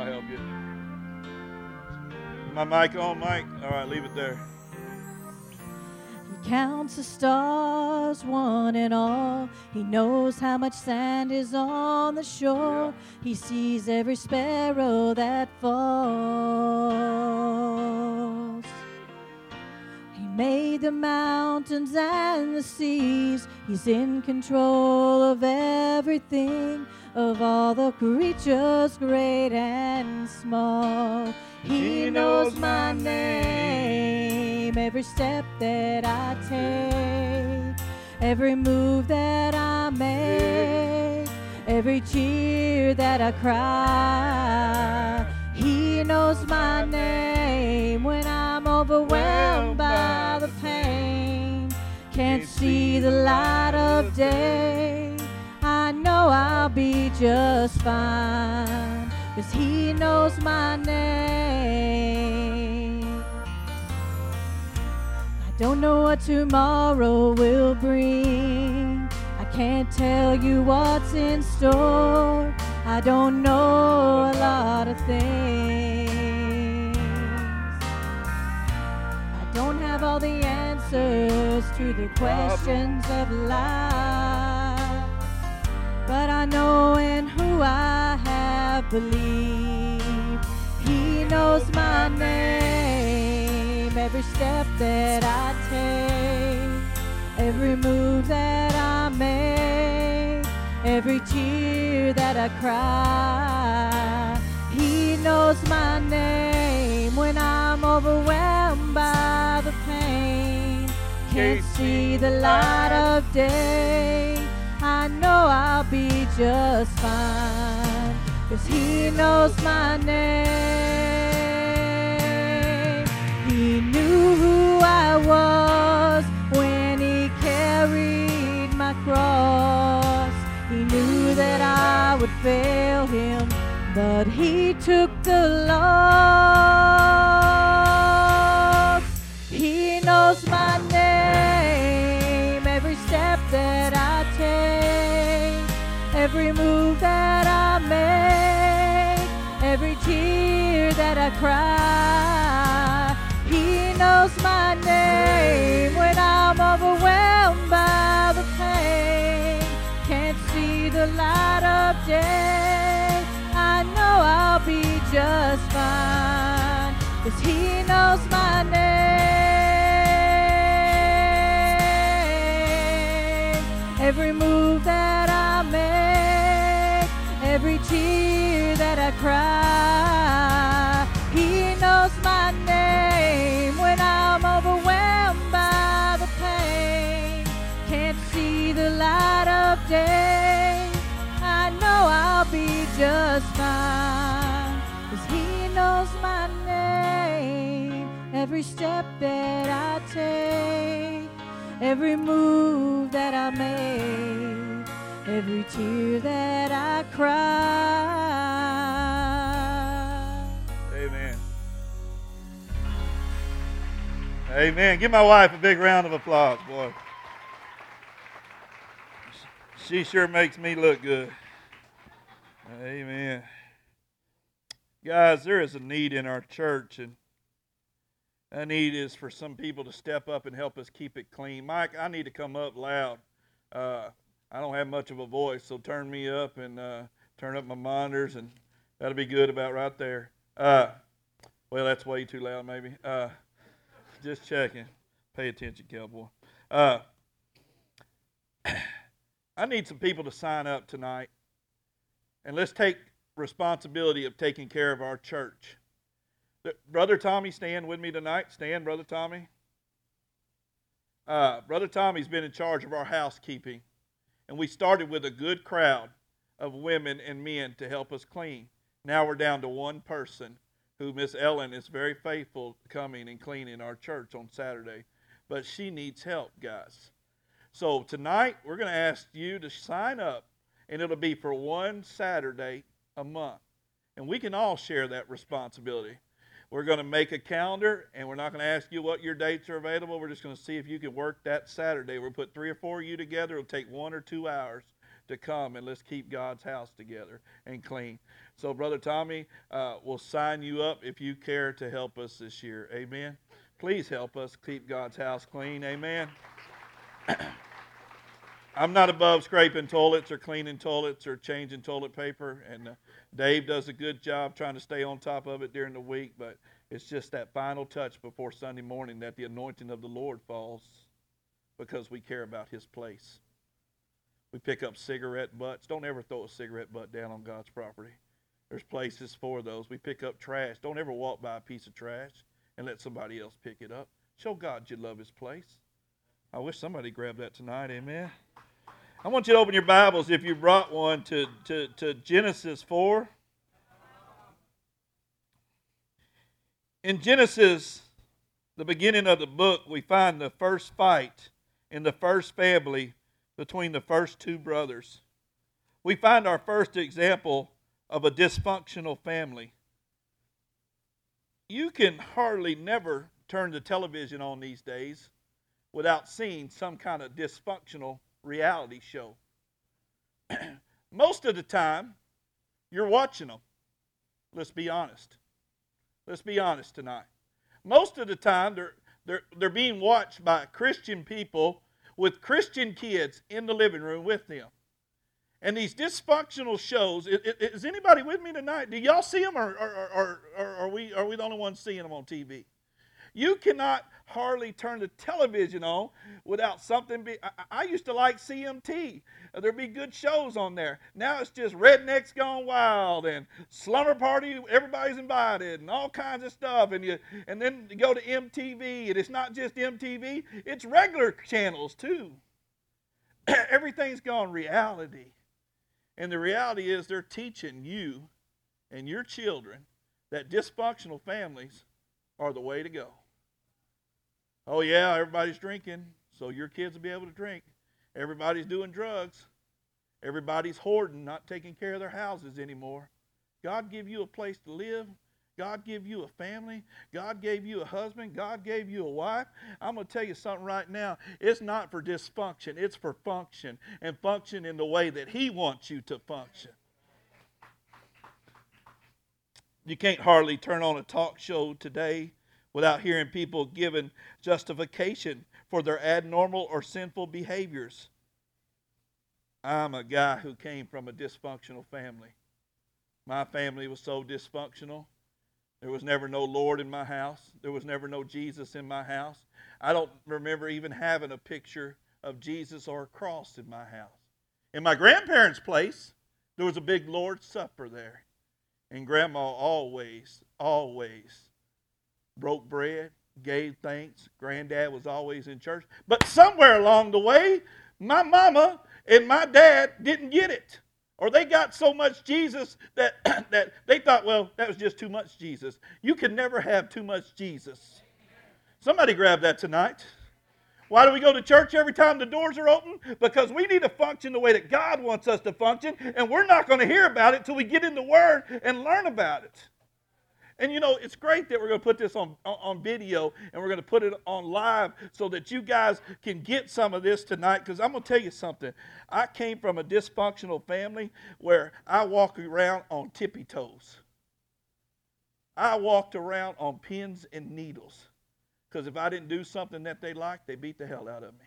I'll help you. My mic oh, on, Mike? All right, leave it there. He counts the stars, one and all. He knows how much sand is on the shore. He sees every sparrow that falls. He made the mountains and the seas. He's in control of everything, of all the creatures, great and small. He knows my name, every step that I take, every move that I make, every tear that I cry. He knows my name when I'm overwhelmed by the pain. Can't see the light of day. Know I'll be just fine. Cause he knows my name. I don't know what tomorrow will bring. I can't tell you what's in store. I don't know a lot of things. I don't have all the answers to the questions of life. But I know in who I have believed. He knows my name, every step that I take, every move that I make, every tear that I cry. He knows my name when I'm overwhelmed by the pain. Can't see the light of day. I know I'll just fine. Cause he knows my name. He knew who I was when he carried my cross. He knew that I would fail him, but he took the loss. Cry. He knows my name when I'm overwhelmed by the pain. Can't see the light of day. I know I'll be just fine. Cause he knows my name. Every move that I make, every tear that I cry. Just fine. Cause he knows my name. Every step that I take, every move that I make, every tear that I cry. Amen. Amen. Give my wife a big round of applause, boy. She sure makes me look good. Amen. Guys, there is a need in our church, and that need is for some people to step up and help us keep it clean. Mike, I need to come up loud. Uh, I don't have much of a voice, so turn me up and uh, turn up my monitors, and that'll be good about right there. Uh, well, that's way too loud, maybe. Uh, just checking. Pay attention, cowboy. Uh, I need some people to sign up tonight, and let's take responsibility of taking care of our church. Brother Tommy, stand with me tonight. Stand, Brother Tommy. Uh, Brother Tommy's been in charge of our housekeeping, and we started with a good crowd of women and men to help us clean. Now we're down to one person who Miss Ellen is very faithful coming and cleaning our church on Saturday, but she needs help, guys. So tonight we're going to ask you to sign up, and it'll be for one Saturday a month, and we can all share that responsibility. We're going to make a calendar, and we're not going to ask you what your dates are available. We're just going to see if you can work that Saturday. We'll put three or four of you together. It'll take one or two hours to come and let's keep God's house together and clean. So, Brother Tommy, uh, will sign you up if you care to help us this year. Amen. Please help us keep God's house clean. Amen. I'm not above scraping toilets or cleaning toilets or changing toilet paper, and uh, Dave does a good job trying to stay on top of it during the week, but it's just that final touch before Sunday morning that the anointing of the Lord falls because we care about His place. We pick up cigarette butts. Don't ever throw a cigarette butt down on God's property. There's places for those. We pick up trash. Don't ever walk by a piece of trash and let somebody else pick it up. Show God you love His place. I wish somebody grabbed that tonight. Amen. I want you to open your Bibles, if you brought one, to, to, to Genesis 4. In Genesis, the beginning of the book, we find the first fight in the first family between the first two brothers. We find our first example of a dysfunctional family. You can hardly never turn the television on these days without seeing some kind of dysfunctional reality show. Most of the time, you're watching them. Let's be honest. Let's be honest tonight. Most of the time, they're, they're, they're being watched by Christian people with Christian kids in the living room with them. And these dysfunctional shows, is anybody with me tonight? Do y'all see them, or, or, or, or, are, we, are we the only ones seeing them on TV? You cannot hardly turn the television on without something. Be, I, I used to like CMT. There'd be good shows on there. Now it's just Rednecks Gone Wild and Slumber Party. Everybody's invited and all kinds of stuff. And you and then you go to MTV, and it's not just MTV. It's regular channels too. Everything's gone reality. And the reality is they're teaching you and your children that dysfunctional families are the way to go. Oh, yeah, everybody's drinking, so your kids will be able to drink. Everybody's doing drugs. Everybody's hoarding, not taking care of their houses anymore. God give you a place to live. God give you a family. God gave you a husband. God gave you a wife. I'm going to tell you something right now. It's not for dysfunction, it's for function and function in the way that He wants you to function. You can't hardly turn on a talk show today without hearing people giving justification for their abnormal or sinful behaviors. I'm a guy who came from a dysfunctional family. My family was so dysfunctional. There was never no Lord in my house. There was never no Jesus in my house. I don't remember even having a picture of Jesus or a cross in my house. In my grandparents' place, there was a big Lord's Supper there. And Grandma always, always broke bread, gave thanks. Granddad was always in church. But somewhere along the way, my mama and my dad didn't get it. Or they got so much Jesus that, that they thought, well, that was just too much Jesus. You can never have too much Jesus. Somebody grab that tonight. Why do we go to church every time the doors are open? Because we need to function the way that God wants us to function, and we're not going to hear about it till we get in the Word and learn about it. And you know, it's great that we're going to put this on, on video and we're going to put it on live so that you guys can get some of this tonight. Because I'm going to tell you something. I came from a dysfunctional family where I walked around on tippy toes. I walked around on pins and needles. Because if I didn't do something that they liked, they beat the hell out of me.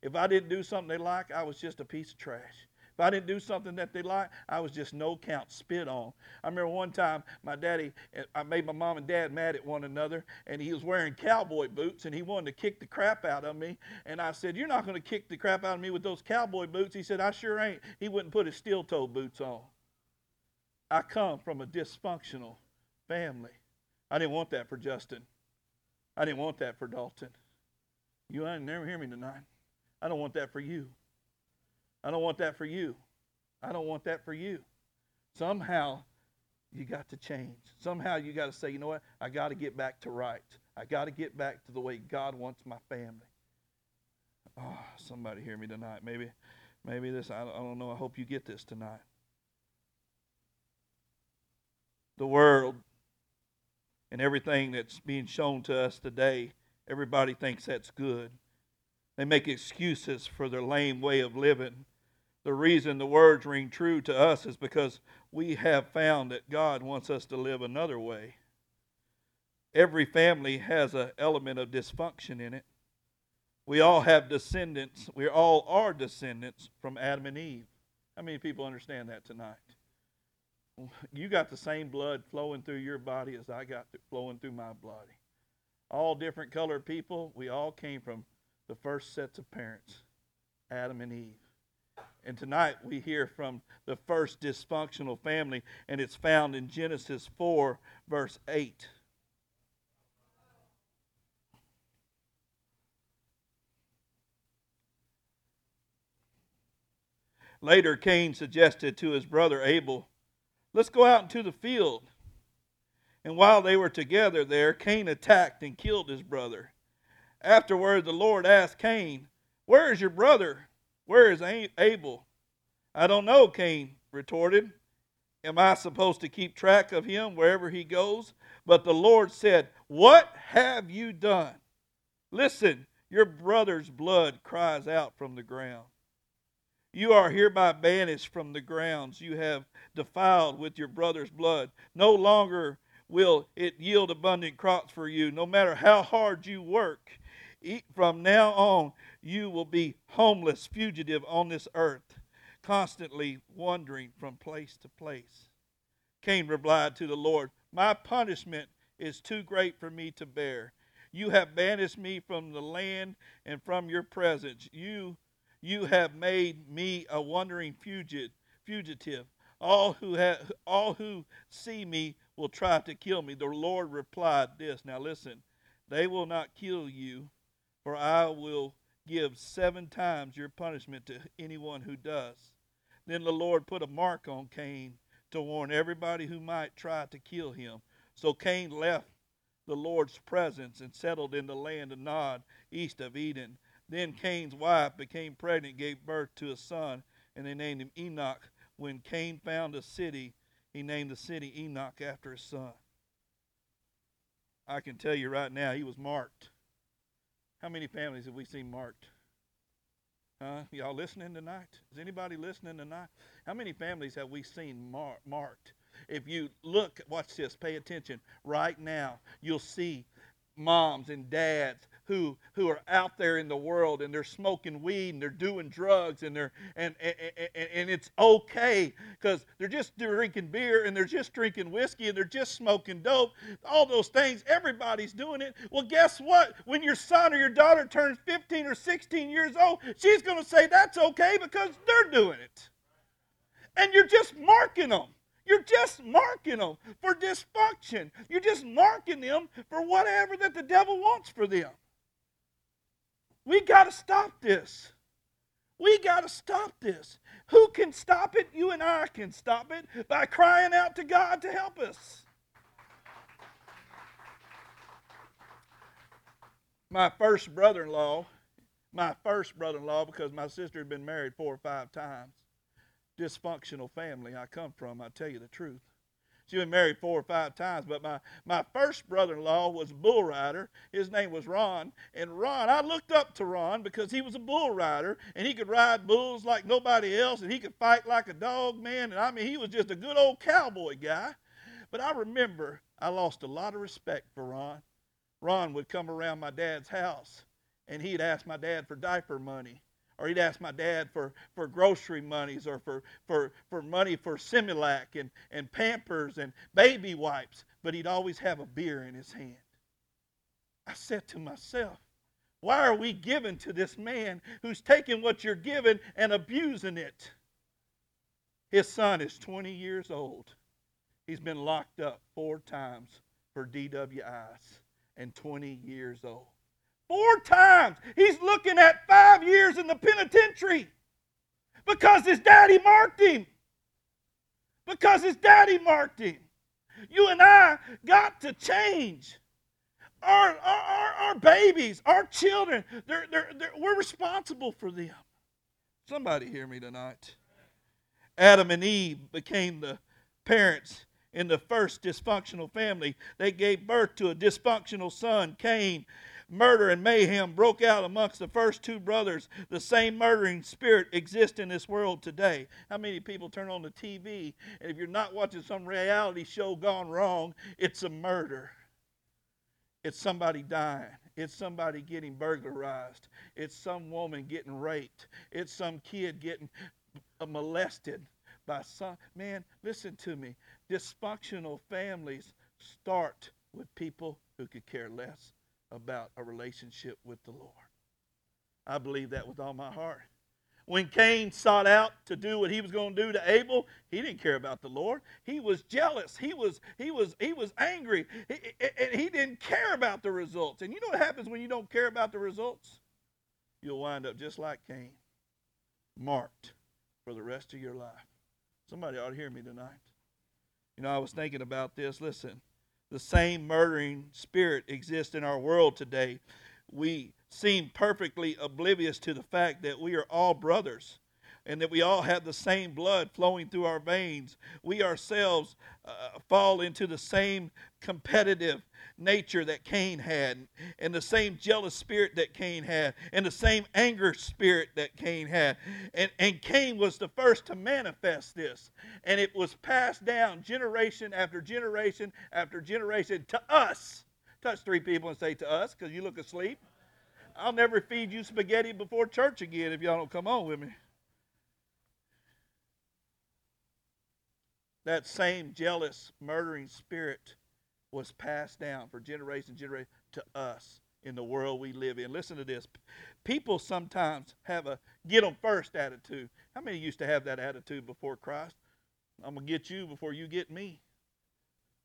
If I didn't do something they liked, I was just a piece of trash. If I didn't do something that they liked, I was just no count, spit on. I remember one time my daddy, I made my mom and dad mad at one another, and he was wearing cowboy boots, and he wanted to kick the crap out of me. And I said, You're not going to kick the crap out of me with those cowboy boots. He said, I sure ain't. He wouldn't put his steel toe boots on. I come from a dysfunctional family. I didn't want that for Justin. I didn't want that for Dalton. You ain't never hear me tonight. I don't want that for you. I don't want that for you. I don't want that for you. Somehow, you got to change. Somehow, you got to say, you know what? I got to get back to right. I got to get back to the way God wants my family. Oh, somebody hear me tonight. Maybe, maybe this. I don't know. I hope you get this tonight. The world and everything that's being shown to us today, everybody thinks that's good. They make excuses for their lame way of living The reason the words ring true to us is because we have found that God wants us to live another way. Every family has an element of dysfunction in it. We all have descendants. We all are descendants from Adam and Eve. How many people understand that tonight? You got the same blood flowing through your body as I got flowing through my body. All different colored people, we all came from the first sets of parents, Adam and Eve. And tonight we hear from the first dysfunctional family, and it's found in Genesis 4, verse 8. Later, Cain suggested to his brother Abel, Let's go out into the field. And while they were together there, Cain attacked and killed his brother. Afterward, the Lord asked Cain, Where is your brother? Where is Abel? I don't know, Cain retorted. Am I supposed to keep track of him wherever he goes? But the Lord said, What have you done? Listen, your brother's blood cries out from the ground. You are hereby banished from the grounds you have defiled with your brother's blood. No longer will it yield abundant crops for you, no matter how hard you work. Eat from now on, you will be homeless, fugitive on this earth, constantly wandering from place to place. Cain replied to the Lord, My punishment is too great for me to bear. You have banished me from the land and from your presence. You you have made me a wandering fugitive. All who, have, all who see me will try to kill me. The Lord replied this. Now listen, they will not kill you, for I will give seven times your punishment to anyone who does. Then the Lord put a mark on Cain to warn everybody who might try to kill him. So Cain left the Lord's presence and settled in the land of Nod, east of Eden. Then Cain's wife became pregnant, gave birth to a son, and they named him Enoch. When Cain found a city, he named the city Enoch after his son. I can tell you right now, he was marked. How many families have we seen marked? Huh? Y'all listening tonight? Is anybody listening tonight? How many families have we seen mar- marked? If you look, watch this, pay attention. Right now, you'll see moms and dads who who are out there in the world and they're smoking weed and they're doing drugs and they're and and, and, and it's okay because they're just drinking beer and they're just drinking whiskey and they're just smoking dope. All those things everybody's doing it. Well guess what? When your son or your daughter turns 15 or 16 years old she's going to say that's okay because they're doing it. And you're just marking them you're just marking them for dysfunction. You're just marking them for whatever that the devil wants for them. We got to stop this. We got to stop this. Who can stop it? You and I can stop it by crying out to God to help us. My first brother in law, my first brother in law, because my sister had been married four or five times, dysfunctional family I come from, I tell you the truth. She's been married four or five times, but my, my first brother in law was a bull rider. His name was Ron. And Ron, I looked up to Ron because he was a bull rider and he could ride bulls like nobody else and he could fight like a dog, man. And I mean, he was just a good old cowboy guy. But I remember I lost a lot of respect for Ron. Ron would come around my dad's house and he'd ask my dad for diaper money or he'd ask my dad for, for grocery monies or for, for, for money for Similac and, and Pampers and baby wipes, but he'd always have a beer in his hand. I said to myself, why are we giving to this man who's taking what you're giving and abusing it? His son is 20 years old. He's been locked up four times for DWIs and 20 years old. Four times. He's looking at five years in the penitentiary because his daddy marked him. Because his daddy marked him. You and I got to change. Our, our, our, babies, our children, they're, they're, they're, we're responsible for them. Somebody hear me tonight. Adam and Eve became the parents in the first dysfunctional family. They gave birth to a dysfunctional son, Cain. Murder and mayhem broke out amongst the first two brothers, the same murdering spirit exists in this world today. How many people turn on the TV and if you're not watching some reality show gone wrong, it's a murder? It's somebody dying. It's somebody getting burglarized. It's some woman getting raped. It's some kid getting uh, molested by some. Man, listen to me. Dysfunctional families start with people who could care less about a relationship with the Lord. I believe that with all my heart. When Cain sought out to do what he was going to do to Abel, he didn't care about the Lord. He was jealous. He was he was he was angry. He, he, he didn't care about the results. And you know what happens when you don't care about the results? You'll wind up just like Cain, marked for the rest of your life. Somebody ought to hear me tonight. You know, I was thinking about this. Listen, the same murdering spirit exists in our world today. We seem perfectly oblivious to the fact that we are all brothers and that we all have the same blood flowing through our veins. We ourselves uh, fall into the same competitive nature that Cain had, and the same jealous spirit that Cain had, and the same anger spirit that Cain had. And, and Cain was the first to manifest this. And it was passed down generation after generation after generation to us. Touch three people and say to us, because you look asleep. I'll never feed you spaghetti before church again if y'all don't come on with me. That same jealous, murdering spirit was passed down for generation and generation to us in the world we live in. Listen to this. People sometimes have a get them first attitude. How many used to have that attitude before Christ? I'm going to get you before you get me.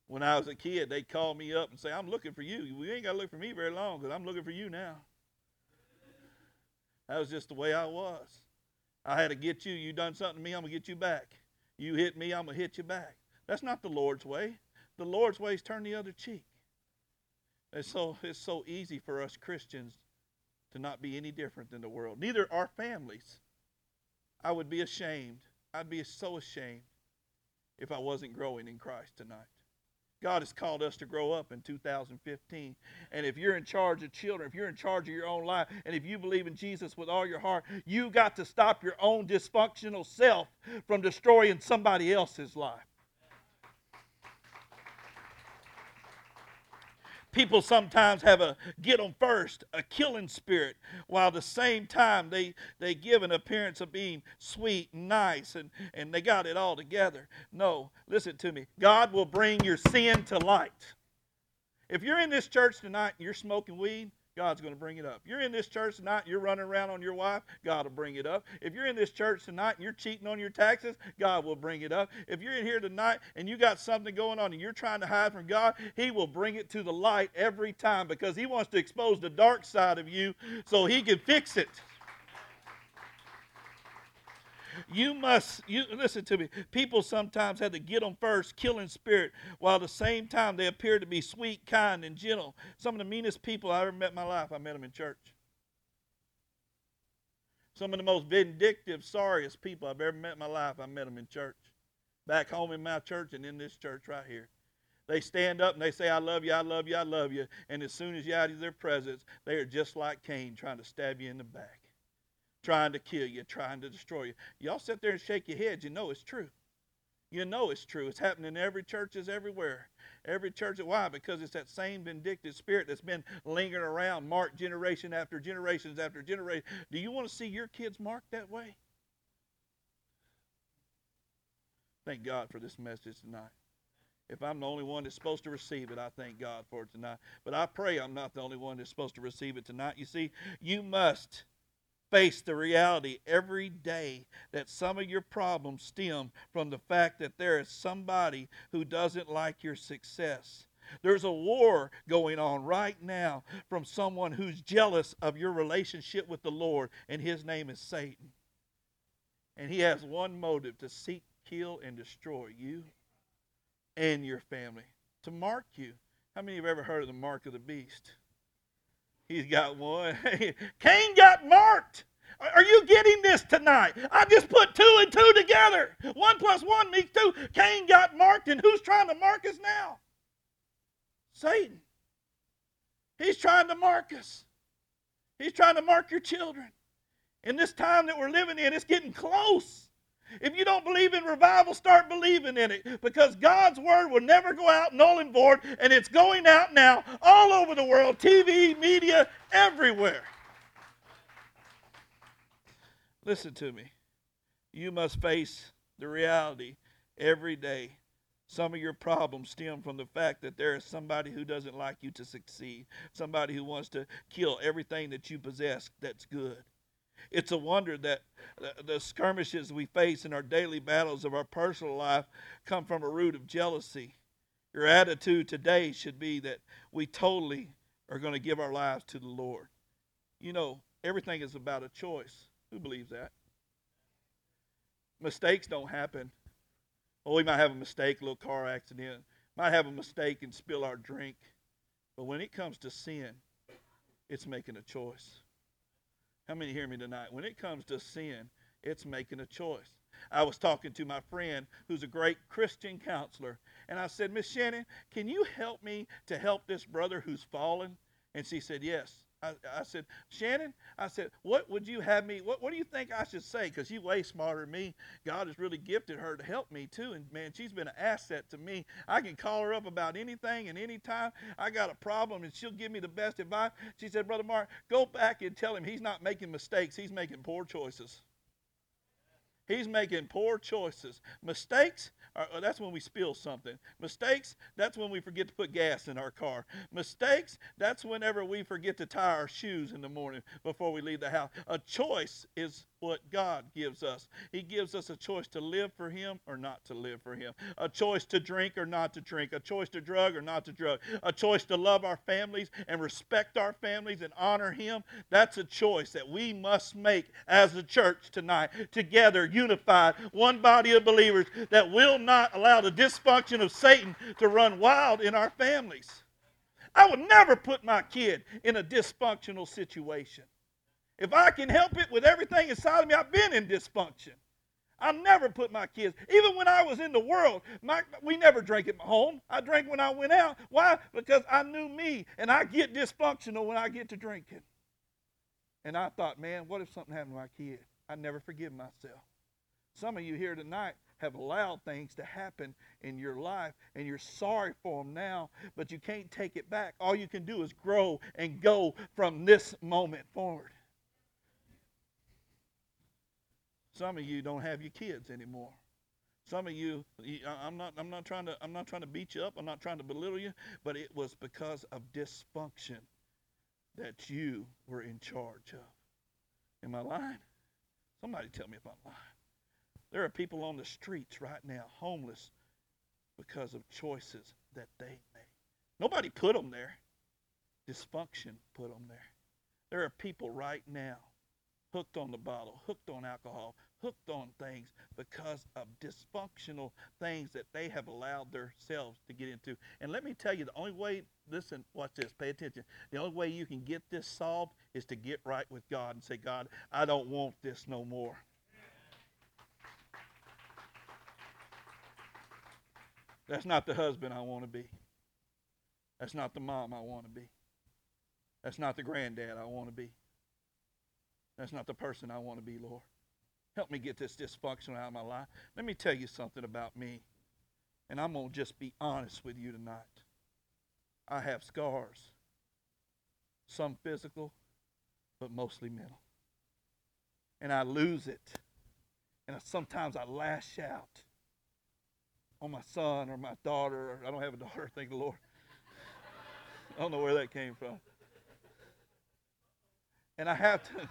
When I was a kid, they'd call me up and say, I'm looking for you. We ain't got to look for me very long because I'm looking for you now. That was just the way I was. I had to get you. You done something to me, I'm going to get you back. You hit me, I'm going to hit you back. That's not the Lord's way. The Lord's way is turn the other cheek. It's so, it's so easy for us Christians to not be any different than the world. Neither our families. I would be ashamed. I'd be so ashamed if I wasn't growing in Christ tonight. God has called us to grow up in 2015. And if you're in charge of children, if you're in charge of your own life, and if you believe in Jesus with all your heart, you got to stop your own dysfunctional self from destroying somebody else's life. People sometimes have a get them first, a killing spirit, while at the same time they, they give an appearance of being sweet and nice and, and they got it all together. No, listen to me. God will bring your sin to light. If you're in this church tonight and you're smoking weed, God's going to bring it up. You're in this church tonight, you're running around on your wife, God will bring it up. If you're in this church tonight and you're cheating on your taxes, God will bring it up. If you're in here tonight and you got something going on and you're trying to hide from God, He will bring it to the light every time because He wants to expose the dark side of you so He can fix it. You must, you listen to me. People sometimes have to get them first, killing spirit, while at the same time they appear to be sweet, kind, and gentle. Some of the meanest people I ever met in my life, I met them in church. Some of the most vindictive, sorriest people I've ever met in my life, I met them in church. Back home in my church and in this church right here. They stand up and they say, I love you, I love you, I love you. And as soon as you're out of their presence, they are just like Cain trying to stab you in the back trying to kill you, trying to destroy you. Y'all sit there and shake your heads. You know it's true. You know it's true. It's happening in every churches everywhere. Every church. Why? Because it's that same vindictive spirit that's been lingering around, marked generation after generations after generation. Do you want to see your kids marked that way? Thank God for this message tonight. If I'm the only one that's supposed to receive it, I thank God for it tonight. But I pray I'm not the only one that's supposed to receive it tonight. You see, you must face the reality every day that some of your problems stem from the fact that there is somebody who doesn't like your success. There's a war going on right now from someone who's jealous of your relationship with the Lord, and his name is Satan. And he has one motive to seek, kill, and destroy you and your family, to mark you. How many of you have ever heard of the mark of the beast? He's got one. Cain got marked. Are you getting this tonight? I just put two and two together. One plus one makes two. Cain got marked, and who's trying to mark us now? Satan. He's trying to mark us. He's trying to mark your children. In this time that we're living in, it's getting close. If you don't believe in revival, start believing in it because God's word will never go out null and void, and it's going out now all over the world TV, media, everywhere. Listen to me. You must face the reality every day. Some of your problems stem from the fact that there is somebody who doesn't like you to succeed, somebody who wants to kill everything that you possess that's good. It's a wonder that the skirmishes we face in our daily battles of our personal life come from a root of jealousy. Your attitude today should be that we totally are going to give our lives to the Lord. You know, everything is about a choice. Who believes that? Mistakes don't happen. Well, we might have a mistake, a little car accident, might have a mistake and spill our drink. But when it comes to sin, it's making a choice. How many hear me tonight? When it comes to sin, it's making a choice. I was talking to my friend who's a great Christian counselor, and I said, Miss Shannon, can you help me to help this brother who's fallen? And she said, Yes. I, I, said, Shannon, I said, what would you have me, what, what do you think I should say? Because you way smarter than me. God has really gifted her to help me too. And man, she's been an asset to me. I can call her up about anything and anytime I got a problem and she'll give me the best advice. She said, Brother Mark, go back and tell him he's not making mistakes, he's making poor choices. He's making poor choices. Mistakes, are, uh, that's when we spill something. Mistakes, that's when we forget to put gas in our car. Mistakes, that's whenever we forget to tie our shoes in the morning before we leave the house. A choice is what God gives us. He gives us a choice to live for Him or not to live for Him, a choice to drink or not to drink, a choice to drug or not to drug, a choice to love our families and respect our families and honor Him. That's a choice that we must make as a church tonight, together, unified, one body of believers that will not allow the dysfunction of Satan to run wild in our families. I would never put my kid in a dysfunctional situation. If I can help it with everything inside of me, I've been in dysfunction. I never put my kids, even when I was in the world, my, we never drank at my home. I drank when I went out. Why? Because I knew me, and I get dysfunctional when I get to drinking. And I thought, man, what if something happened to my kid? I never forgive myself. Some of you here tonight have allowed things to happen in your life, and you're sorry for them now, but you can't take it back. All you can do is grow and go from this moment forward. Some of you don't have your kids anymore. Some of you, I'm not, I'm not trying to, I'm not trying to beat you up. I'm not trying to belittle you, but it was because of dysfunction that you were in charge of. Am I lying? Somebody tell me if I'm lying. There are people on the streets right now, homeless, because of choices that they made. Nobody put them there. Dysfunction put them there. There are people right now hooked on the bottle, hooked on alcohol, hooked on things because of dysfunctional things that they have allowed themselves to get into. And let me tell you, the only way, listen, watch this, pay attention. The only way you can get this solved is to get right with God and say, God, I don't want this no more. That's not the husband I want to be. That's not the mom I want to be. That's not the granddad I want to be. That's not the person I want to be, Lord. Help me get this dysfunction out of my life. Let me tell you something about me. And I'm going to just be honest with you tonight. I have scars, some physical, but mostly mental. And I lose it. And I, sometimes I lash out on my son or my daughter. I don't have a daughter, thank the Lord. I don't know where that came from. And I have to.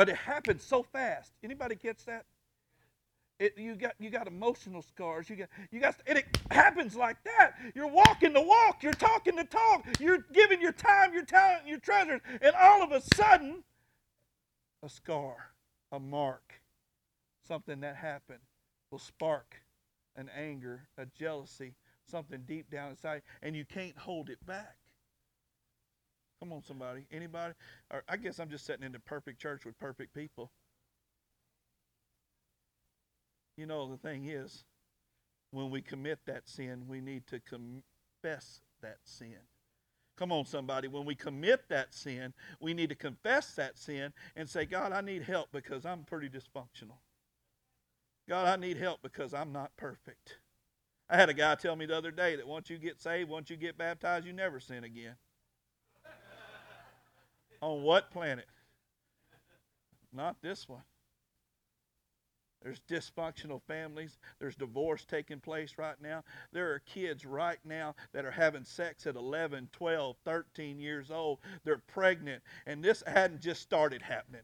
But it happens so fast. Anybody gets that? It, you got you got emotional scars. You got you got and it happens like that. You're walking the walk. You're talking the talk. You're giving your time, your talent, your treasures, and all of a sudden, a scar, a mark, something that happened will spark an anger, a jealousy, something deep down inside, and you can't hold it back. Come on, somebody. Anybody? Or I guess I'm just sitting in the perfect church with perfect people. You know, the thing is, when we commit that sin, we need to confess that sin. Come on, somebody. When we commit that sin, we need to confess that sin and say, God, I need help because I'm pretty dysfunctional. God, I need help because I'm not perfect. I had a guy tell me the other day that once you get saved, once you get baptized, you never sin again. On what planet? Not this one. There's dysfunctional families. There's divorce taking place right now. There are kids right now that are having sex at 11, 12, 13 years old. They're pregnant. And this hadn't just started happening.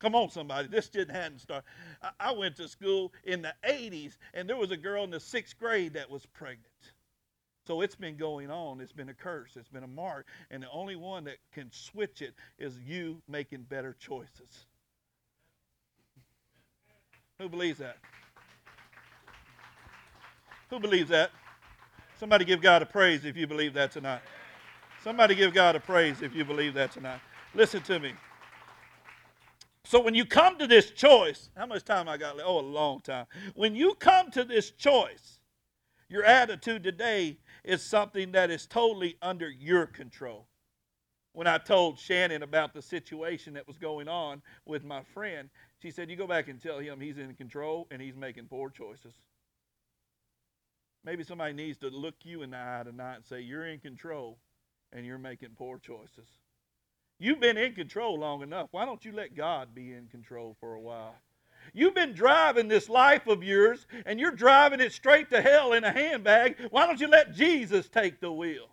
Come on, somebody. This didn't hadn't started. I went to school in the 80s, and there was a girl in the sixth grade that was pregnant. So it's been going on. It's been a curse. It's been a mark. And the only one that can switch it is you making better choices. Who believes that? Who believes that? Somebody give God a praise if you believe that tonight. Somebody give God a praise if you believe that tonight. Listen to me. So when you come to this choice, how much time I got? Oh, a long time. When you come to this choice, your attitude today is something that is totally under your control. When I told Shannon about the situation that was going on with my friend, she said, You go back and tell him he's in control and he's making poor choices. Maybe somebody needs to look you in the eye tonight and say, You're in control and you're making poor choices. You've been in control long enough. Why don't you let God be in control for a while? You've been driving this life of yours and you're driving it straight to hell in a handbag. Why don't you let Jesus take the wheel?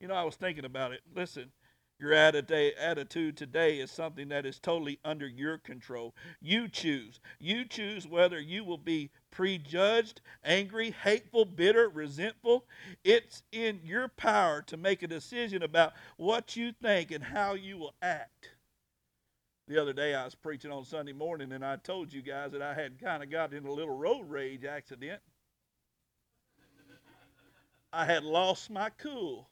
You know, I was thinking about it. Listen, your attitude today is something that is totally under your control. You choose. You choose whether you will be prejudged, angry, hateful, bitter, resentful. It's in your power to make a decision about what you think and how you will act. The other day I was preaching on Sunday morning and I told you guys that I had kind of got in a little road rage accident. I had lost my cool.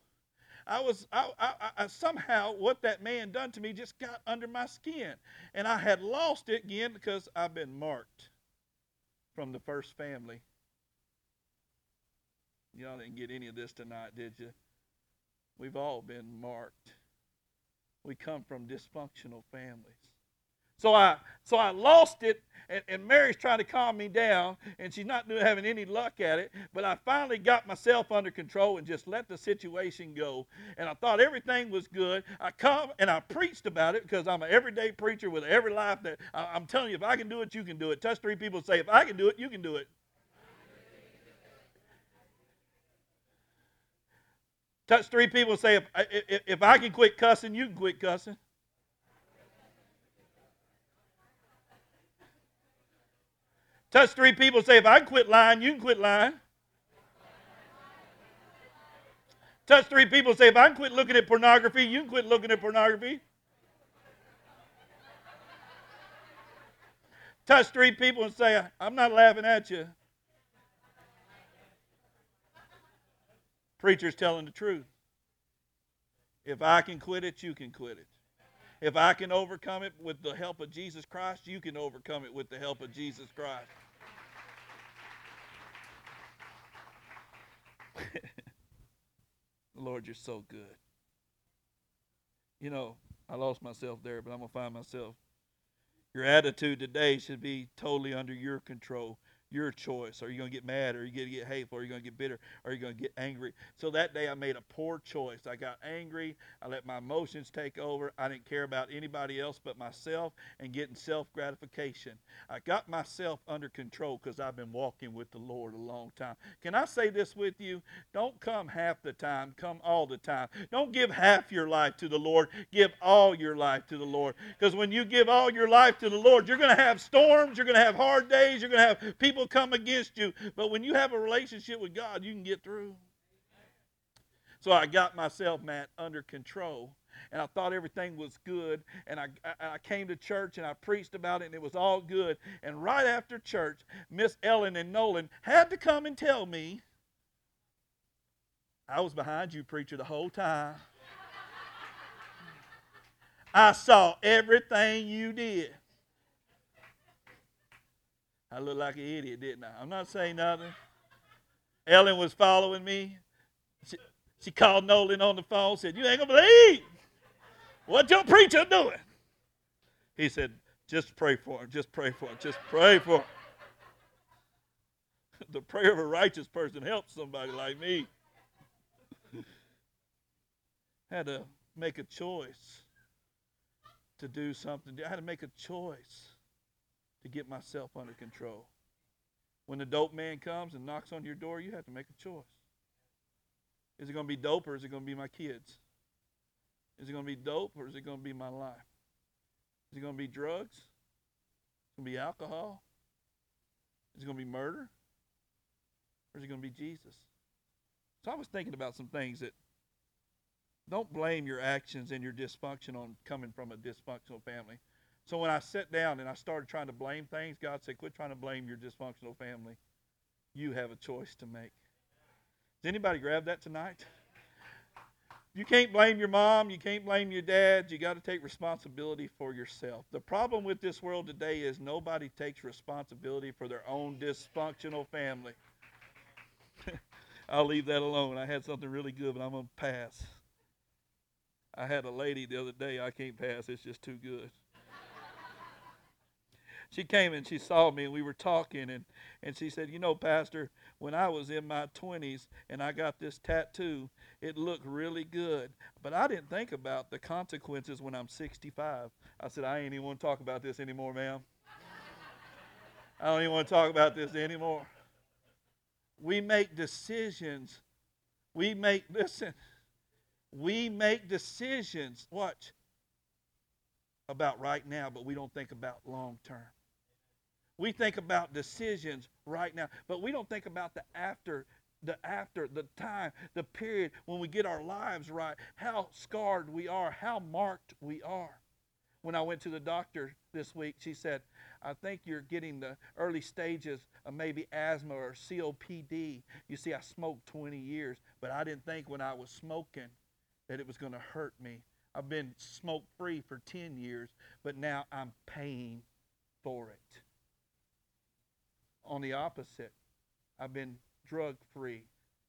I was I, I, I, somehow what that man done to me just got under my skin, and I had lost it again because I've been marked from the first family. Y'all didn't get any of this tonight, did you? We've all been marked. We come from dysfunctional families. So I so I lost it, and, and Mary's trying to calm me down, and she's not having any luck at it. But I finally got myself under control and just let the situation go. And I thought everything was good. I come and I preached about it because I'm an everyday preacher with every life that I, I'm telling you, if I can do it, you can do it. Touch three people say, if I can do it, you can do it. Touch three people say, if, if, if I can quit cussing, you can quit cussing. Touch three people, say, if I quit lying, you can quit lying. Touch three people, say, if I quit looking at pornography, you can quit looking at pornography. Touch three people and say, I'm not laughing at you. Preacher's telling the truth. If I can quit it, you can quit it. If I can overcome it with the help of Jesus Christ, you can overcome it with the help of Jesus Christ. Lord, you're so good. You know, I lost myself there, but I'm going to find myself. Your attitude today should be totally under your control your choice. Are you going to get mad? Are you going to get hateful? Are you going to get bitter? Are you going to get angry? So that day I made a poor choice. I got angry. I let my emotions take over. I didn't care about anybody else but myself and getting self gratification. I got myself under control because I've been walking with the Lord a long time. Can I say this with you? Don't come half the time, come all the time. Don't give half your life to the Lord, give all your life to the Lord. Because when you give all your life to the Lord, you're going to have storms, you're going to have hard days, you're going to have people people come against you. But when you have a relationship with God, you can get through. So I got myself, Matt, under control. And I thought everything was good. And I, I, I came to church and I preached about it, and it was all good. And right after church, Miss Ellen and Nolan had to come and tell me I was behind you, preacher, the whole time. I saw everything you did. I looked like an idiot, didn't I? I'm not saying nothing. Ellen was following me. She, she called Nolan on the phone, said, You ain't gonna believe what your preacher doing. He said, Just pray for him, just pray for him, just pray for him. the prayer of a righteous person helps somebody like me. had to make a choice to do something. I had to make a choice to get myself under control. When the dope man comes and knocks on your door, you have to make a choice. Is it going to be dope or is it going to be my kids? Is it going to be dope or is it going to be my life? Is it going to be drugs? Is it going to be alcohol? Is it going to be murder? Or is it going to be Jesus? So I was thinking about some things that don't blame your actions and your dysfunction on coming from a dysfunctional family. So when I sat down and I started trying to blame things, God said, quit trying to blame your dysfunctional family. You have a choice to make. Does anybody grab that tonight? You can't blame your mom. You can't blame your dad. You got to take responsibility for yourself. The problem with this world today is nobody takes responsibility for their own dysfunctional family. I'll leave that alone. I had something really good, but I'm going to pass. I had a lady the other day. I can't pass. It's just too good she came and she saw me and we were talking and, and she said, You know, Pastor, when I was in my 20s and I got this tattoo, it looked really good. But I didn't think about the consequences when I'm 65. I said, I ain't even want to talk about this anymore, ma'am. I don't even want to talk about this anymore. We make decisions. We make, listen, we make decisions, watch, about right now, but we don't think about long term. We think about decisions right now, but we don't think about the after the after the time the period when we get our lives right how scarred we are how marked we are. When i went to the doctor this week she said i think you're getting the early stages of maybe asthma or copd you see i smoked 20 years but i didn't think when i was smoking that it was going to hurt me. I've been smoke free for 10 years but now i'm paying for it on the opposite. I've been drug free,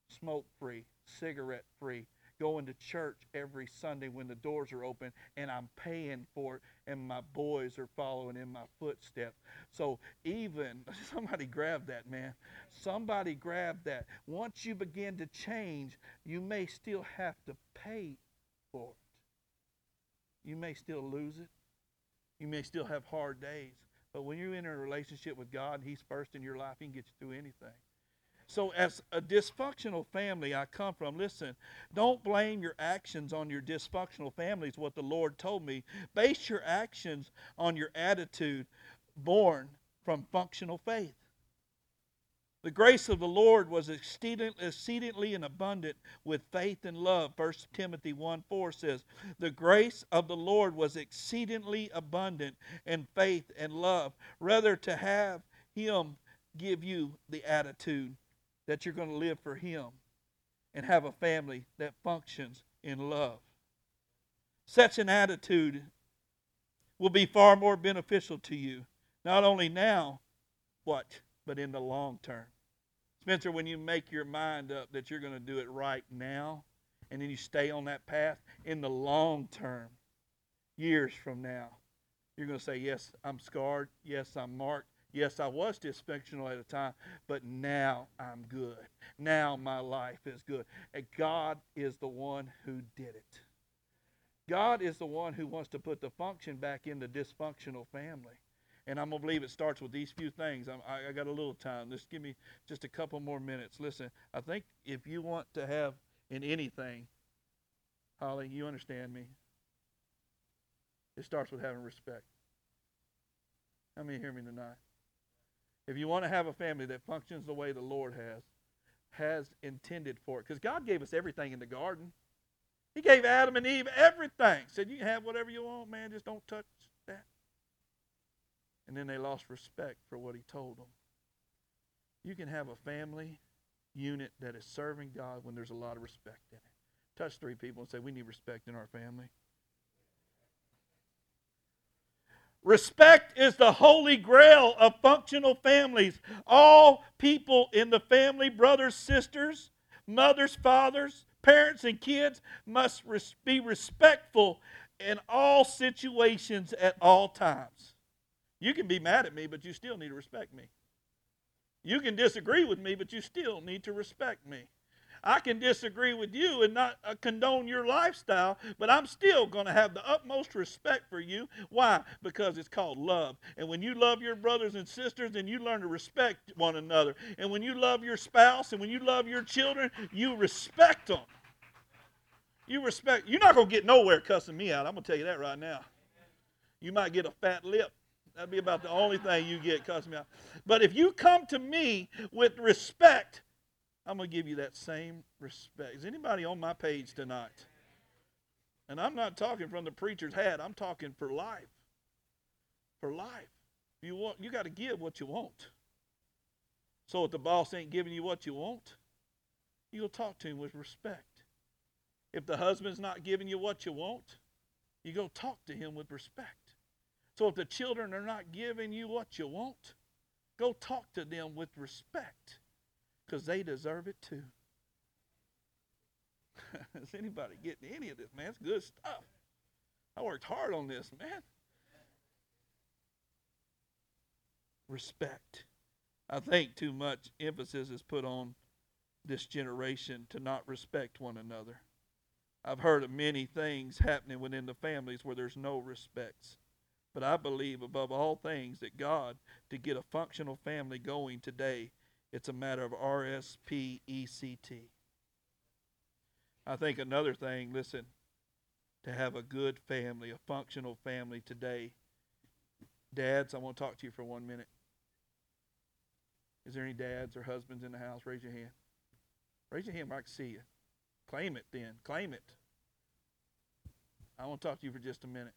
smoke free, cigarette free, going to church every Sunday when the doors are open, and I'm paying for it, and my boys are following in my footsteps. So even somebody grab that, man. Somebody grab that. Once you begin to change, you may still have to pay for it. You may still lose it. You may still have hard days. But when you're in a relationship with God and He's first in your life, He can get you through anything. So, as a dysfunctional family I come from, listen, don't blame your actions on your dysfunctional family, is what the Lord told me. Base your actions on your attitude born from functional faith. The grace of the Lord was exceedingly and abundant with faith and love. 1 Timothy 1 4 says, The grace of the Lord was exceedingly abundant in faith and love. Rather, to have Him give you the attitude that you're going to live for Him and have a family that functions in love. Such an attitude will be far more beneficial to you, not only now, what? But in the long term. Spencer, when you make your mind up that you're going to do it right now, and then you stay on that path, in the long term, years from now, you're going to say, Yes, I'm scarred. Yes, I'm marked. Yes, I was dysfunctional at a time, but now I'm good. Now my life is good. And God is the one who did it. God is the one who wants to put the function back in the dysfunctional family. And I'm going to believe it starts with these few things. I, I got a little time. Just give me just a couple more minutes. Listen, I think if you want to have in anything, Holly, you understand me. It starts with having respect. How many hear me tonight? If you want to have a family that functions the way the Lord has, has intended for it, because God gave us everything in the garden. He gave Adam and Eve everything. Said, You can have whatever you want, man, just don't touch. And then they lost respect for what he told them. You can have a family unit that is serving God when there's a lot of respect in it. Touch three people and say, We need respect in our family. Respect is the holy grail of functional families. All people in the family, brothers, sisters, mothers, fathers, parents, and kids, must res- be respectful in all situations at all times. You can be mad at me, but you still need to respect me. You can disagree with me, but you still need to respect me. I can disagree with you and not uh, condone your lifestyle, but I'm still going to have the utmost respect for you. Why? Because it's called love. And when you love your brothers and sisters, then you learn to respect one another. And when you love your spouse and when you love your children, you respect them. You respect. You're not going to get nowhere cussing me out. I'm going to tell you that right now. You might get a fat lip. That'd be about the only thing you get cussing me out. But if you come to me with respect, I'm going to give you that same respect. Is anybody on my page tonight? And I'm not talking from the preacher's hat. I'm talking for life. For life. You want you got to give what you want. So if the boss ain't giving you what you want, you'll talk to him with respect. If the husband's not giving you what you want, you go talk to him with respect. So if the children are not giving you what you want, go talk to them with respect because they deserve it too. Is anybody getting any of this, man? It's good stuff. I worked hard on this, man. Respect. I think too much emphasis is put on this generation to not respect one another. I've heard of many things happening within the families where there's no respects. But I believe above all things that God, to get a functional family going today, it's a matter of R S P E C T. I think another thing, listen, to have a good family, a functional family today. Dads, I want to talk to you for one minute. Is there any dads or husbands in the house? Raise your hand. Raise your hand where I can see you. Claim it then. Claim it. I want to talk to you for just a minute.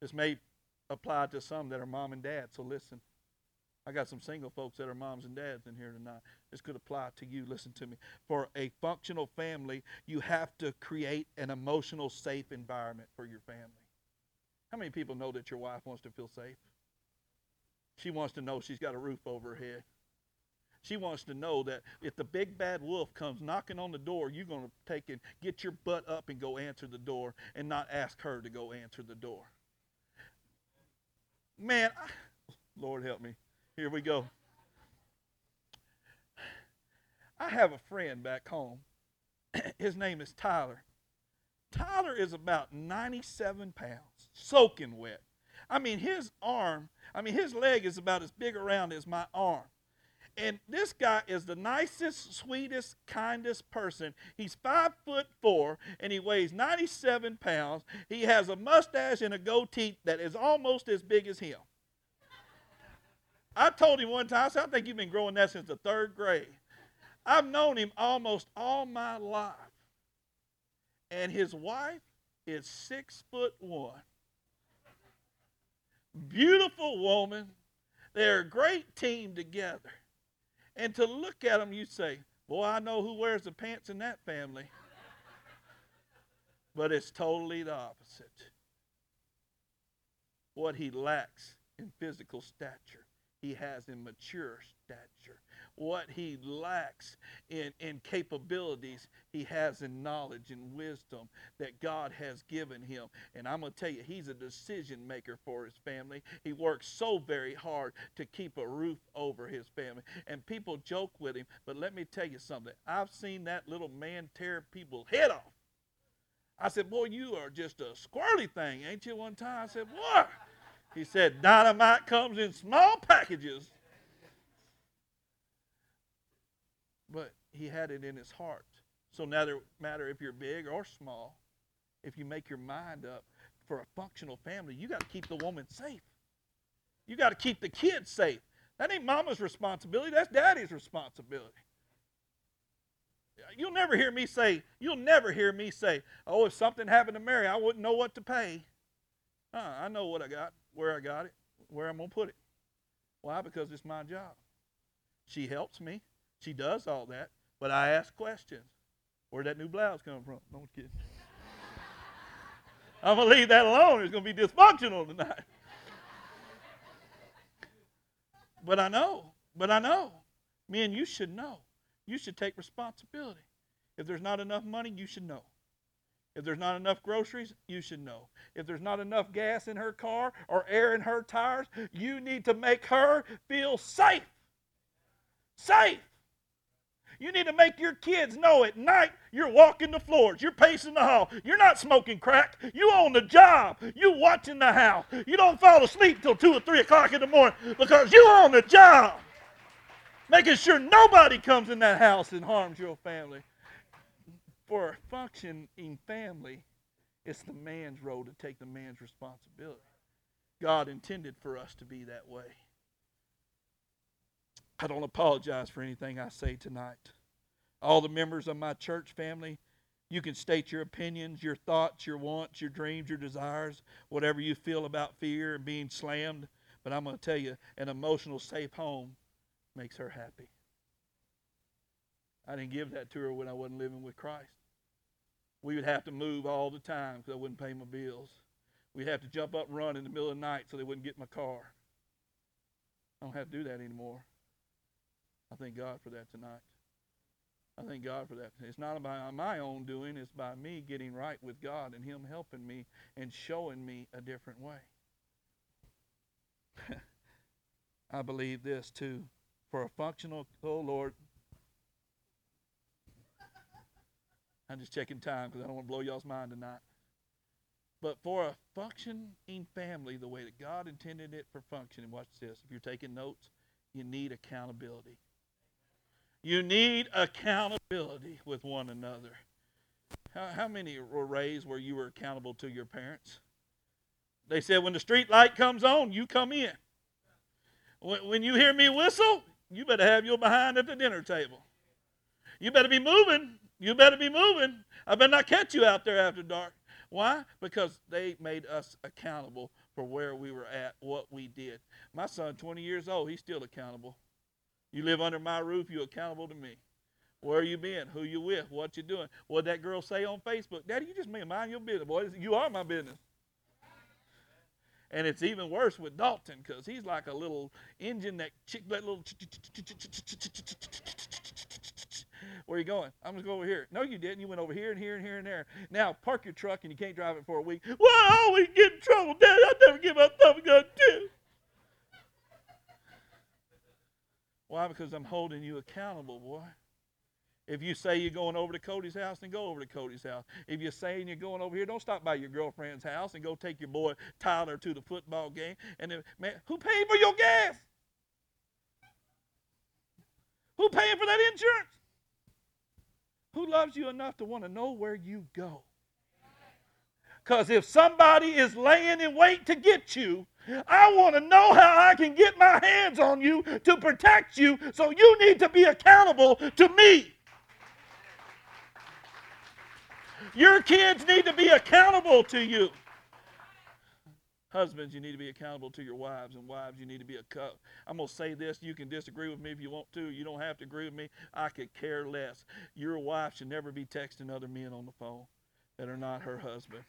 This may apply to some that are mom and dad, so listen. I got some single folks that are moms and dads in here tonight. This could apply to you. Listen to me. For a functional family, you have to create an emotional, safe environment for your family. How many people know that your wife wants to feel safe? She wants to know she's got a roof over her head. She wants to know that if the big bad wolf comes knocking on the door, you're going to take and get your butt up and go answer the door and not ask her to go answer the door. Man, I, Lord help me. Here we go. I have a friend back home. His name is Tyler. Tyler is about 97 pounds, soaking wet. I mean, his arm, I mean, his leg is about as big around as my arm. And this guy is the nicest, sweetest, kindest person. He's five foot four and he weighs 97 pounds. He has a mustache and a goatee that is almost as big as him. I told him one time, I said, I think you've been growing that since the third grade. I've known him almost all my life. And his wife is six foot one. Beautiful woman. They're a great team together. And to look at them, you say, Boy, I know who wears the pants in that family. But it's totally the opposite. What he lacks in physical stature he has in mature stature. What he lacks in, in capabilities, he has in knowledge and wisdom that God has given him. And I'm going to tell you, he's a decision maker for his family. He works so very hard to keep a roof over his family. And people joke with him, but let me tell you something. I've seen that little man tear people's head off. I said, Boy, you are just a squirrely thing, ain't you? One time I said, What? He said, Dynamite comes in small packages. But he had it in his heart. So now no matter if you're big or small, if you make your mind up for a functional family, you got to keep the woman safe. You got to keep the kids safe. That ain't mama's responsibility, that's daddy's responsibility. You'll never hear me say, you'll never hear me say, oh, if something happened to Mary, I wouldn't know what to pay. Uh, I know what I got where I got it, where I'm going to put it. Why? Because it's my job. She helps me. She does all that. But I ask questions. Where'd that new blouse come from? No kidding. I'm going to leave that alone. It's going to be dysfunctional tonight. but I know, but I know. Men, you should know. You should take responsibility. If there's not enough money, you should know. If there's not enough groceries, you should know. If there's not enough gas in her car or air in her tires, you need to make her feel safe. Safe. You need to make your kids know at night you're walking the floors, you're pacing the hall, you're not smoking crack, you on the job, you watching the house. You don't fall asleep till two or three o'clock in the morning because you on the job. Making sure nobody comes in that house and harms your family for a functioning family, it's the man's role to take the man's responsibility. God intended for us to be that way. I don't apologize for anything I say tonight. All the members of my church family, you can state your opinions, your thoughts, your wants, your dreams, your desires, whatever you feel about fear and being slammed. But I'm going to tell you, an emotional, safe home makes her happy. I didn't give that to her when I wasn't living with Christ. We would have to move all the time because I wouldn't pay my bills. We'd have to jump up and run in the middle of the night so they wouldn't get my car. I don't have to do that anymore. I thank God for that tonight. I thank God for that. It's not by my own doing, it's by me getting right with God and Him helping me and showing me a different way. I believe this too. For a functional, oh Lord, I'm just checking time because I don't want to blow y'all's mind tonight. But for a functioning family, the way that God intended it for functioning, watch this. If you're taking notes, you need accountability. You need accountability with one another. How, how many were raised where you were accountable to your parents? They said, when the street light comes on, you come in. When, when you hear me whistle, you better have your behind at the dinner table. You better be moving you better be moving. I better not catch you out there after dark. Why? Because they made us accountable for where we were at, what we did. My son, 20 years old, he's still accountable. You live under my roof, you're accountable to me. Where are you been? Who you with? What you doing? What that girl say on Facebook? Daddy, you just mind your business, boy. You are my business. And it's even worse with Dalton because he's like a little engine that chick that little where you going? I'm to go over here. No, you didn't. You went over here and here and here and there. Now, park your truck and you can't drive it for a week. Well, I in trouble, Daddy. I never give my thumb a gun, too. Why? Because I'm holding you accountable, boy. If you say you're going over to Cody's house, then go over to Cody's house. If you're saying you're going over here, don't stop by your girlfriend's house and go take your boy Tyler to the football game. And then, man, who paid for your gas? Who paying for that insurance? Who loves you enough to want to know where you go? Because if somebody is laying in wait to get you, I want to know how I can get my hands on you to protect you, so you need to be accountable to me. Your kids need to be accountable to you. Husbands, you need to be accountable to your wives, and wives, you need to be a cup. I'm going to say this. You can disagree with me if you want to. You don't have to agree with me. I could care less. Your wife should never be texting other men on the phone that are not her husband.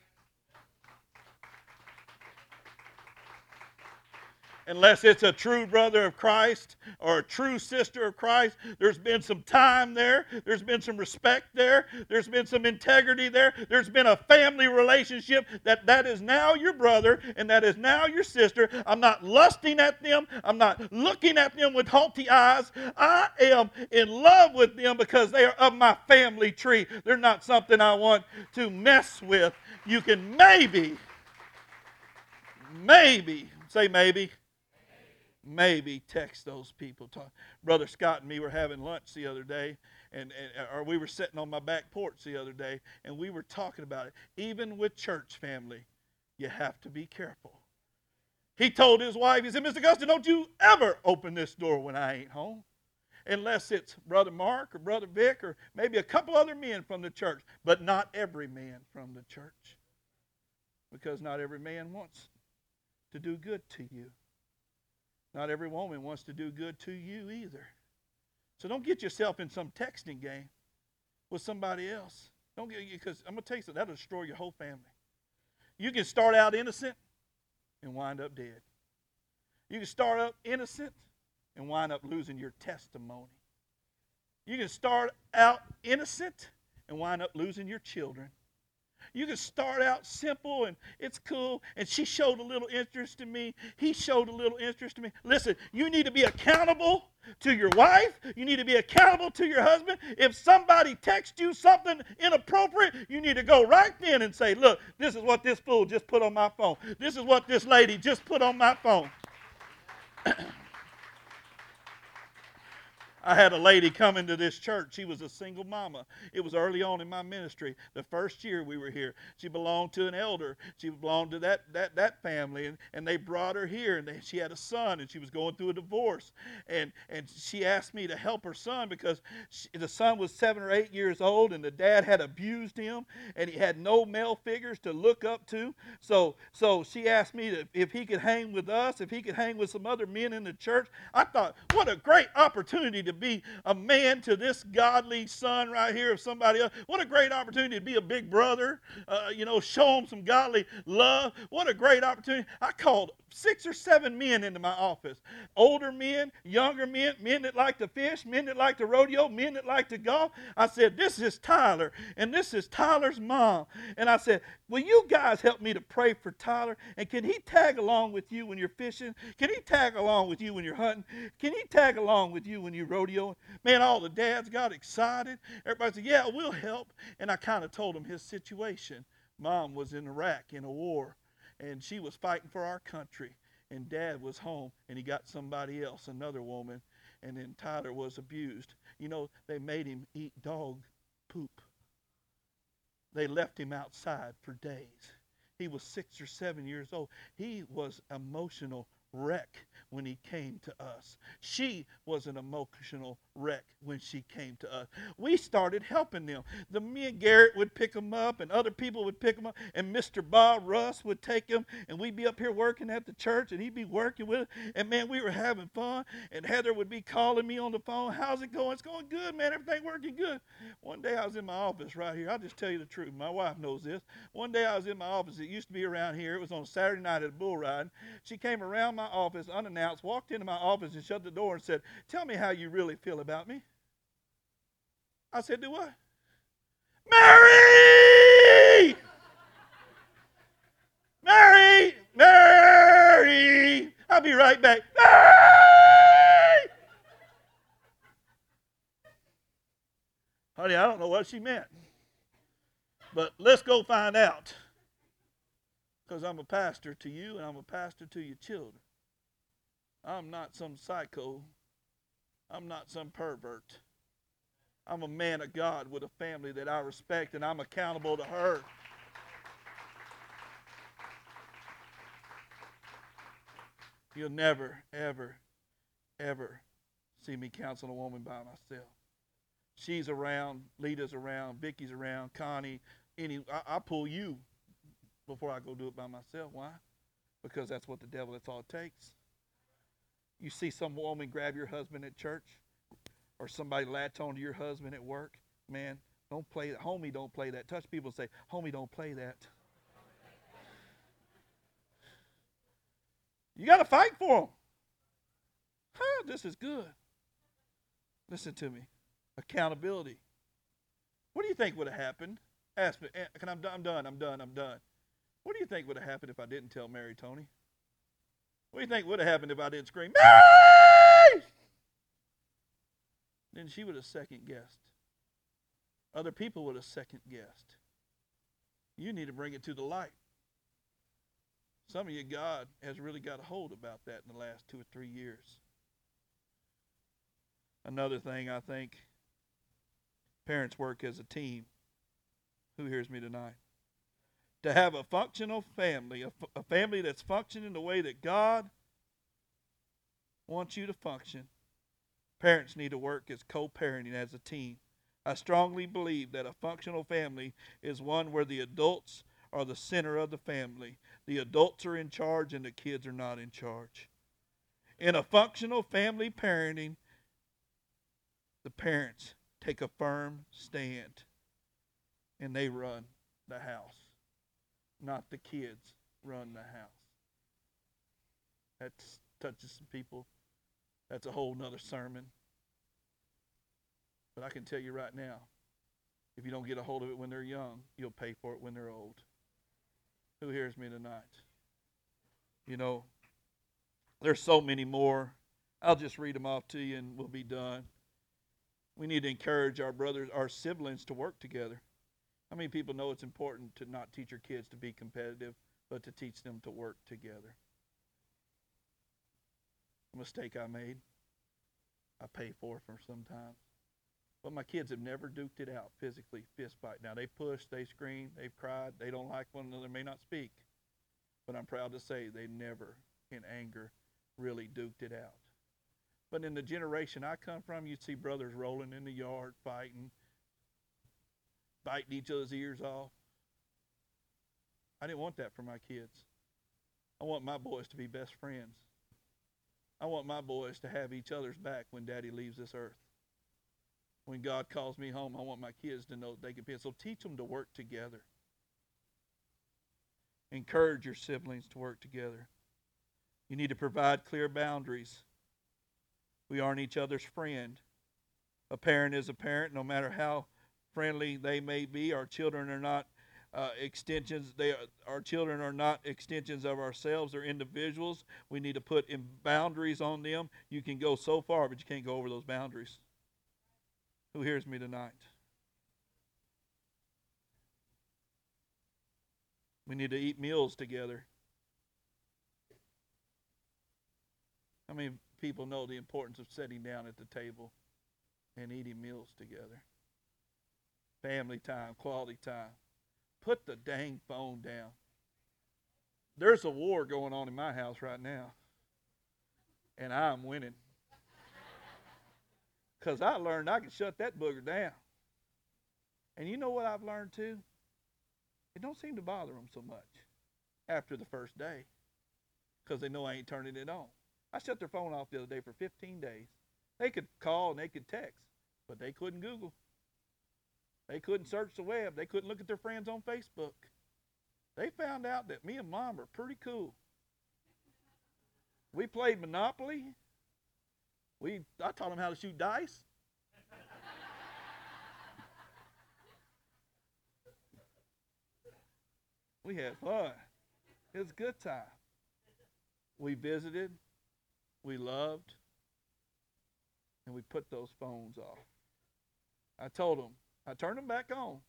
Unless it's a true brother of Christ or a true sister of Christ. There's been some time there, there's been some respect there, there's been some integrity there, there's been a family relationship that that is now your brother and that is now your sister. I'm not lusting at them, I'm not looking at them with haughty eyes. I am in love with them because they are of my family tree. They're not something I want to mess with. You can maybe, maybe, say maybe, maybe text those people. Talk. Brother Scott and me were having lunch the other day, and, and uh, or we were sitting on my back porch the other day, and we were talking about it. Even with church family, you have to be careful. He told his wife, he said, Mr. Augustine, don't you ever open this door when I ain't home. Unless it's Brother Mark or Brother Vic or maybe a couple other men from the church, but not every man from the church. Because not every man wants to do good to you. Not every woman wants to do good to you either. So don't get yourself in some texting game with somebody else. Don't get you because I'm gonna tell you something, that'll destroy your whole family. You can start out innocent and wind up dead. You can start up innocent and wind up losing your testimony. You can start out innocent and wind up losing your children. You can start out simple and it's cool. And she showed a little interest in me. He showed a little interest in me. Listen, you need to be accountable to your wife. You need to be accountable to your husband. If somebody texts you something inappropriate, you need to go right then and say, Look, this is what this fool just put on my phone. This is what this lady just put on my phone. I had a lady come into this church. She was a single mama. It was early on in my ministry. The first year we were here, she belonged to an elder. She belonged to that that that family, and, and they brought her here. And they, she had a son, and she was going through a divorce. And and she asked me to help her son because she, the son was seven or eight years old, and the dad had abused him, and he had no male figures to look up to. So so she asked me to, if he could hang with us, if he could hang with some other men in the church. I thought, what a great opportunity to be a man to this godly son right here of somebody else. What a great opportunity to be a big brother, uh, you know, show him some godly love. What a great opportunity. I called six or seven men into my office older men, younger men, men that like to fish, men that like to rodeo, men that like to golf. I said, This is Tyler, and this is Tyler's mom. And I said, Will you guys help me to pray for Tyler? And can he tag along with you when you're fishing? Can he tag along with you when you're hunting? Can he tag along with you when you rodeo? Man, all the dads got excited. Everybody said, Yeah, we'll help. And I kind of told him his situation. Mom was in Iraq in a war and she was fighting for our country. And dad was home and he got somebody else, another woman, and then Tyler was abused. You know, they made him eat dog poop. They left him outside for days. He was six or seven years old. He was emotional wreck when he came to us. She was an emotional wreck when she came to us. We started helping them. The me and Garrett would pick them up, and other people would pick them up, and Mr. Bob Russ would take them, and we'd be up here working at the church, and he'd be working with us. And man, we were having fun. And Heather would be calling me on the phone, "How's it going? It's going good, man. Everything working good." One day I was in my office right here. I'll just tell you the truth. My wife knows this. One day I was in my office. It used to be around here. It was on Saturday night at a bull ride. She came around my office unannounced, walked into my office and shut the door and said, Tell me how you really feel about me. I said, Do what? Mary! Mary! Mary! I'll be right back. Mary! Honey, I don't know what she meant. But let's go find out. Because I'm a pastor to you and I'm a pastor to your children. I'm not some psycho. I'm not some pervert. I'm a man of God with a family that I respect and I'm accountable to her. You'll never, ever, ever see me counsel a woman by myself. She's around, Lita's around, Vicky's around, Connie. Any, I, I pull you before I go do it by myself. Why? Because that's what the devil. That's all it takes. You see some woman grab your husband at church, or somebody latch onto your husband at work. Man, don't play that. Homie, don't play that. Touch people say, homie, don't play that. You got to fight for them. Huh, this is good. Listen to me. Accountability. What do you think would have happened? Ask me. Eh, can I'm. I'm done. I'm done. I'm done. What do you think would have happened if I didn't tell Mary Tony? What do you think would have happened if I didn't scream, Mary? Then she would have second guessed. Other people would have second guessed. You need to bring it to the light. Some of you, God has really got a hold about that in the last two or three years. Another thing I think parents work as a team. Who hears me tonight? To have a functional family, a, family that's functioning the way that God wants you to function. Parents need to work as co parenting as a team. I strongly believe that a functional family is one where the adults are the center of the family. The adults are in charge and the kids are not in charge. In a functional family parenting, the parents take a firm stand and they run the house, not the kids run the house. That touches some people That's a whole nother sermon. But I can tell you right now, if you don't get a hold of it when they're young, you'll pay for it when they're old. Who hears me tonight? You know, there's so many more. I'll just read them off to you and we'll be done. We need to encourage our brothers, our siblings to work together. How many people know it's important to not teach your kids to be competitive, but to teach them to work together? A mistake I made. I pay for for sometimes. But my kids have never duked it out physically, fist fight. Now they push, they scream, they've cried, they don't like one another, may not speak. But I'm proud to say they never, in anger, really duked it out. But in the generation I come from, you'd see brothers rolling in the yard, fighting, biting each other's ears off. I didn't want that for my kids. I want my boys to be best friends. I want my boys to have each other's back when daddy leaves this earth. When God calls me home, I want my kids to know they can be. So teach them to work together. Encourage your siblings to work together. You need to provide clear boundaries. We aren't each other's friend. A parent is a parent, no matter how friendly they may be. Our children are not uh, extensions. They are, our children are not extensions of ourselves. They're individuals. We need to put in boundaries on them. You can go so far, but you can't go over those boundaries. Who hears me tonight? We need to eat meals together. How many people know the importance of sitting down at the table and eating meals together? Family time, quality time. Put the dang phone down. There's a war going on in my house right now, and I'm winning. Because I learned I can shut that booger down. And you know what I've learned too? It don't seem to bother them so much after the first day because they know I ain't turning it on. I shut their phone off the other day for 15 days. They could call and they could text, but they couldn't Google. They couldn't search the web. They couldn't look at their friends on Facebook. They found out that me and mom are pretty cool. We played Monopoly. We I taught them how to shoot dice. we had fun. It was a good time. We visited, we loved, and we put those phones off. I told them, I turned them back on.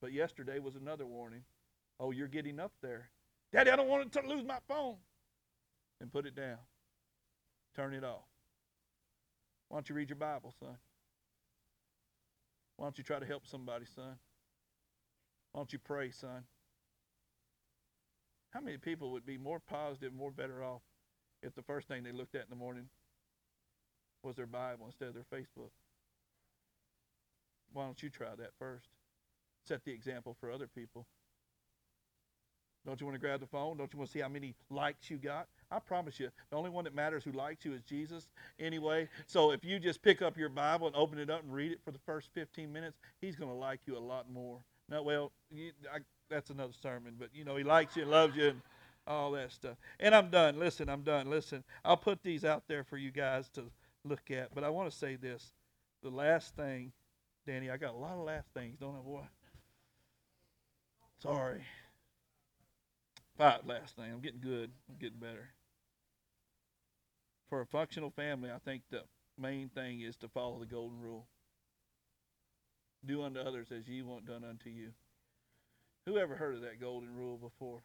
But yesterday was another warning. Oh, you're getting up there. Daddy, I don't want to lose my phone. And put it down. Turn it off. Why don't you read your Bible, son? Why don't you try to help somebody, son? Why don't you pray, son? How many people would be more positive, more better off if the first thing they looked at in the morning was their Bible instead of their Facebook? Why don't you try that first? Set the example for other people. Don't you want to grab the phone? Don't you want to see how many likes you got? I promise you, the only one that matters who likes you is Jesus anyway. So if you just pick up your Bible and open it up and read it for the first 15 minutes, he's going to like you a lot more. Now, well, you, I, that's another sermon, but you know, he likes you and loves you and all that stuff. And I'm done. Listen, I'm done. Listen, I'll put these out there for you guys to look at, but I want to say this. The last thing, Danny, I got a lot of last things, don't I, boy? Sorry. Five last thing. I'm getting good. I'm getting better. For a functional family, I think the main thing is to follow the golden rule. Do unto others as ye want done unto you. Who ever heard of that golden rule before?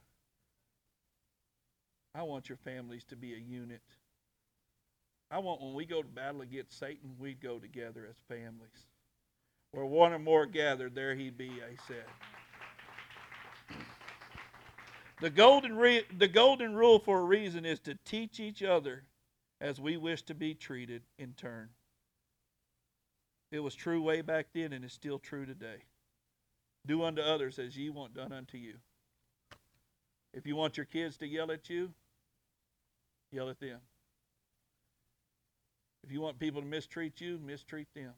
I want your families to be a unit. I want when we go to battle against Satan, we'd go together as families. Where one or more gathered, there he'd be, I said. The golden, re- the golden rule for a reason is to teach each other as we wish to be treated in turn. It was true way back then and it's still true today. Do unto others as ye want done unto you. If you want your kids to yell at you, yell at them. If you want people to mistreat you, mistreat them.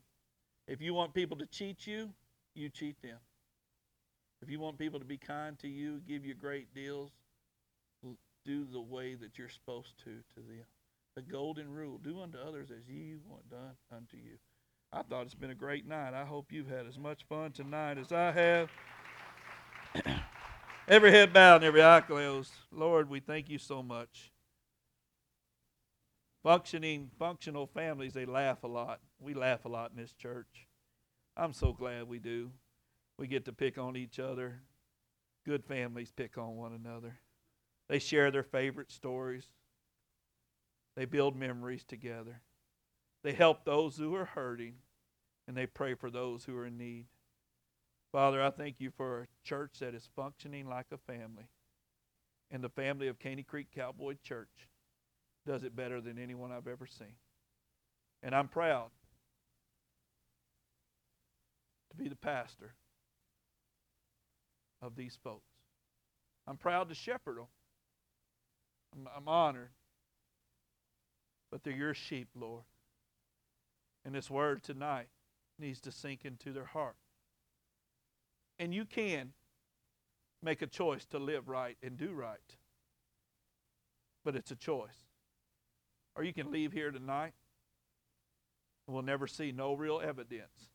If you want people to cheat you, you cheat them. If you want people to be kind to you, give you great deals, do the way that you're supposed to to them. the golden rule do unto others as you want done unto you. I thought it's been a great night. I hope you've had as much fun tonight as I have. every head bowed and every eye closed. Lord, we thank you so much. Functioning, functional families, they laugh a lot. We laugh a lot in this church. I'm so glad we do. We get to pick on each other. Good families pick on one another. They share their favorite stories. They build memories together. They help those who are hurting, and they pray for those who are in need. Father, I thank you for a church that is functioning like a family. And the family of Caney Creek Cowboy Church does it better than anyone I've ever seen. And I'm proud to be the pastor of these folks. I'm proud to shepherd them. I'm, I'm honored. But they're your sheep, Lord. And this word tonight needs to sink into their heart. And you can make a choice to live right and do right. But it's a choice. Or you can leave here tonight and we'll never see no real evidence.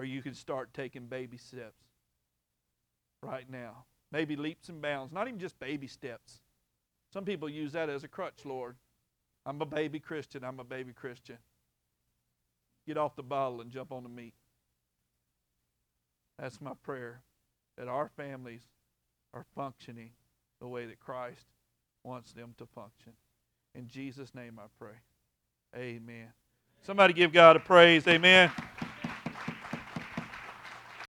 Or you can start taking baby steps right now. Maybe leaps and bounds, not even just baby steps. Some people use that as a crutch, Lord. I'm a baby Christian. I'm a baby Christian. Get off the bottle and jump on the meat. That's my prayer that our families are functioning the way that Christ wants them to function. In Jesus' name I pray. Amen. Somebody give God a praise. Amen.